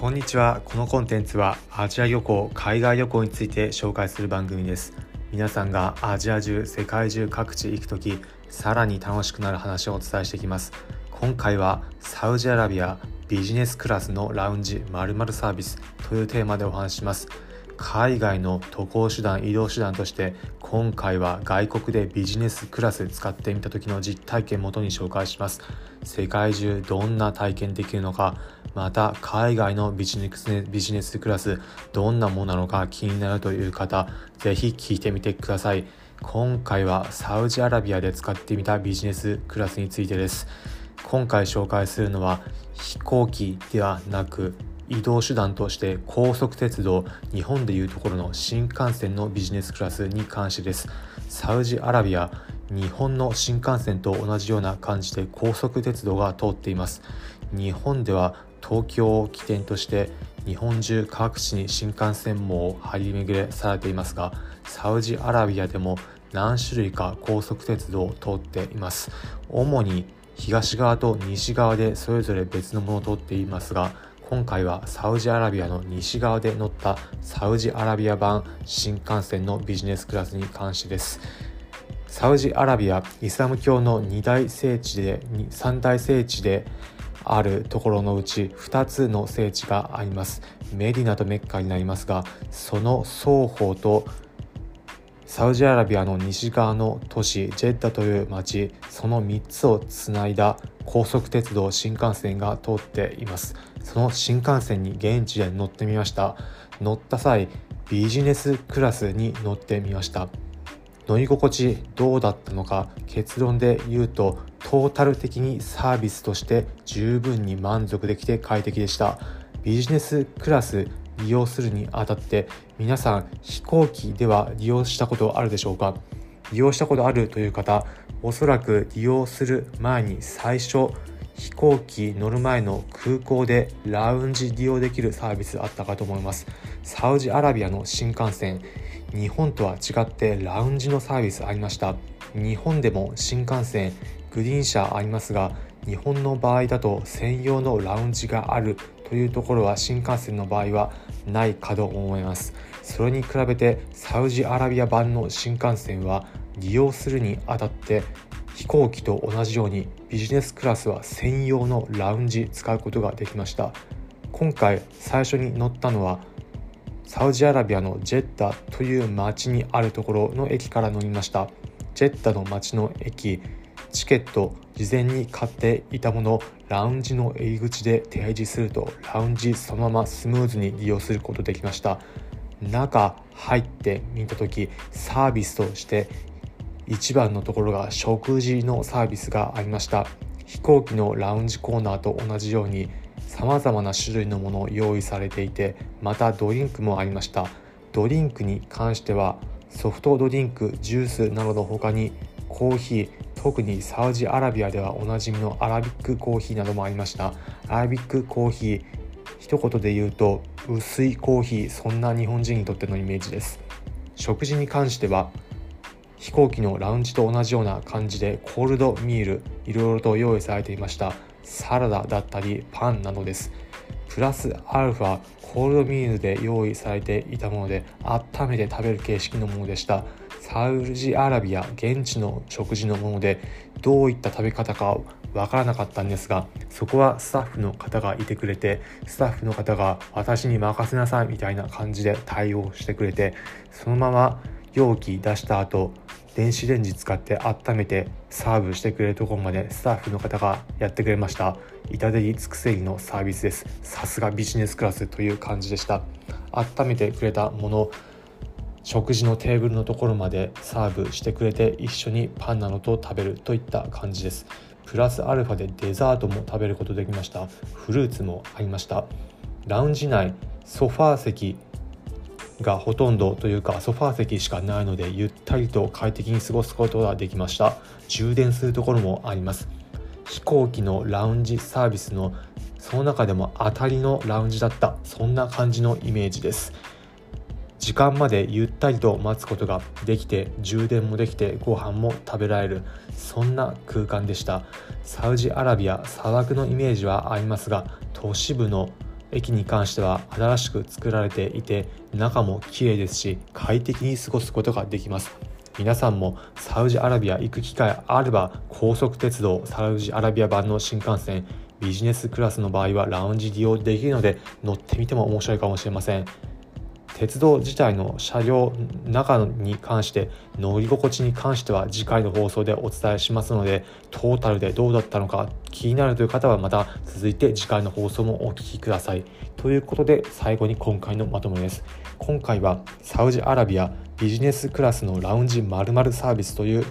こんにちは。このコンテンツはアジア旅行海外旅行について紹介する番組です。皆さんがアジア中世界中各地行く時さらに楽しくなる話をお伝えしていきます。今回はサウジアラビアビジネスクラスのラウンジ〇〇サービスというテーマでお話します。海外の渡航手段移動手段として今回は外国でビジネスクラス使ってみた時の実体験をもとに紹介します。世界中どんな体験できるのかまた海外のビジネスビジネスクラスどんなものなのか気になるという方ぜひ聞いてみてください。今回はサウジアラビアで使ってみたビジネスクラスについてです。今回紹介するのは飛行機ではなく移動手段として高速鉄道日本でいうところの新幹線のビジネスクラスに関してです。サウジアラビア日本の新幹線と同じような感じで高速鉄道が通っています。日本では東京を起点として日本中各地に新幹線網を張り巡れされていますがサウジアラビアでも何種類か高速鉄道を通っています。主に東側と西側でそれぞれ別のものを通っていますが今回はサウジアラビアの西側で乗ったサウジアラビア版新幹線のビジネスクラスに関してです。サウジアラビアイスラム教の2大聖地で3大聖地であるところのうち2つの聖地があります。メディナとメッカになりますがその双方とサウジアラビアの西側の都市ジェッダという町その3つをつないだ高速鉄道新幹線が通っています。その新幹線に現地で乗ってみました。乗った際ビジネスクラスに乗ってみました。乗り心地どうだったのか結論で言うとトータル的にサービスとして十分に満足できて快適でした。ビジネスクラス利用するにあたって皆さん飛行機では利用したことあるでしょうか？利用したことあるという方おそらく利用する前に最初飛行機乗る前の空港でラウンジ利用できるサービスあったかと思います。サウジアラビアの新幹線。日本とは違ってラウンジのサービスありました。日本でも新幹線グリーン車ありますが日本の場合だと専用のラウンジがある。というところは新幹線の場合はないかと思います。それに比べてサウジアラビア版の新幹線は利用するにあたって飛行機と同じようにビジネスクラスは専用のラウンジ使うことができました。今回最初に乗ったのはサウジアラビアのジェッダという町にあるところの駅から乗りました。ジェッダの町の駅チケット事前に買っていたものラウンジの入り口で提示するとラウンジそのままスムーズに利用することできました。中入ってみた時サービスとして一番のところが食事のサービスがありました。飛行機のラウンジコーナーと同じように様々な種類のものを用意されていてまたドリンクもありました。ドリンクに関してはソフトドリンクジュースなどの他にコーヒー特にサウジアラビアではおなじみのアラビックコーヒーなどもありました。アラビックコーヒー一言で言うと薄いコーヒーそんな日本人にとってのイメージです。食事に関しては飛行機のラウンジと同じような感じでコールドミールいろいろと用意されていました。サラダだったりパンなどです。プラスアルファコールドミールで用意されていたもので温めて食べる形式のものでした。サウジアラビア現地の食事のものでどういった食べ方かわからなかったんですがそこはスタッフの方がいてくれてスタッフの方が私に任せなさいみたいな感じで対応してくれてそのまま容器出した後電子レンジ使って温めてサーブしてくれるところまでスタッフの方がやってくれました。至れり尽くせりのサービスです。さすがビジネスクラスという感じでした。温めてくれたもの食事のテーブルのところまでサーブしてくれて一緒にパンなどと食べるといった感じです。プラスアルファでデザートも食べることできました。フルーツもありました。ラウンジ内ソファー席がほとんどというかソファー席しかないのでゆったりと快適に過ごすことができました。充電するところもあります。飛行機のラウンジサービスのその中でも当たりのラウンジだったそんな感じのイメージです。時間までゆったりと待つことができて充電もできてご飯も食べられるそんな空間でした。サウジアラビア砂漠のイメージはありますが都市部の駅に関しては新しく作られていて中も綺麗ですし快適に過ごすことができます。皆さんもサウジアラビア行く機会あれば高速鉄道サウジアラビア版の新幹線ビジネスクラスの場合はラウンジ利用できるので乗ってみても面白いかもしれません。鉄道自体の車両中に関して乗り心地に関しては次回の放送でお伝えしますのでトータルでどうだったのか気になるという方はまた続いて次回の放送もお聴きくださいということで最後に今回のまとめです今回はサウジアラビアビジネスクラスのラウンジ〇〇サービスという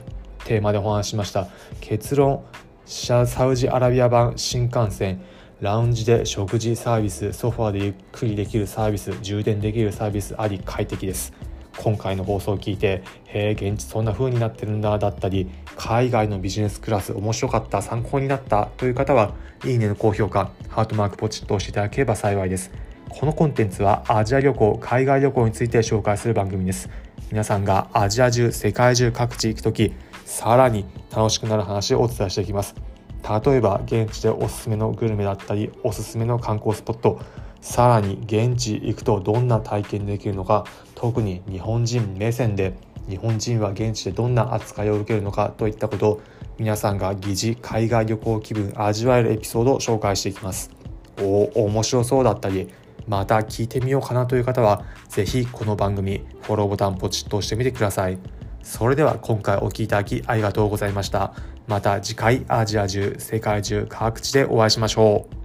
テーマでお話ししました。結論サウジアラビア版新幹線。ラウンジで食事サービス、ソファーでゆっくりできるサービス、充電できるサービスあり快適です。今回の放送を聞いて、へえ、現地そんな風になってるんだだったり、海外のビジネスクラス面白かった、参考になったという方は、いいねの高評価、ハートマークポチッと押していただければ幸いです。このコンテンツはアジア旅行、海外旅行について紹介する番組です。皆さんがアジア中、世界中各地行くとき、さらに楽しくなる話をお伝えしていきます。例えば現地でおすすめのグルメだったりおすすめの観光スポットさらに現地行くとどんな体験できるのか特に日本人目線で日本人は現地でどんな扱いを受けるのかといったことを皆さんが疑似海外旅行気分味わえるエピソードを紹介していきます。おお面白そうだったりまた聞いてみようかなという方は是非この番組フォローボタンポチッと押してみてください。それでは今回お聴きいただきありがとうございました。また次回アジア中世界中各地でお会いしましょう。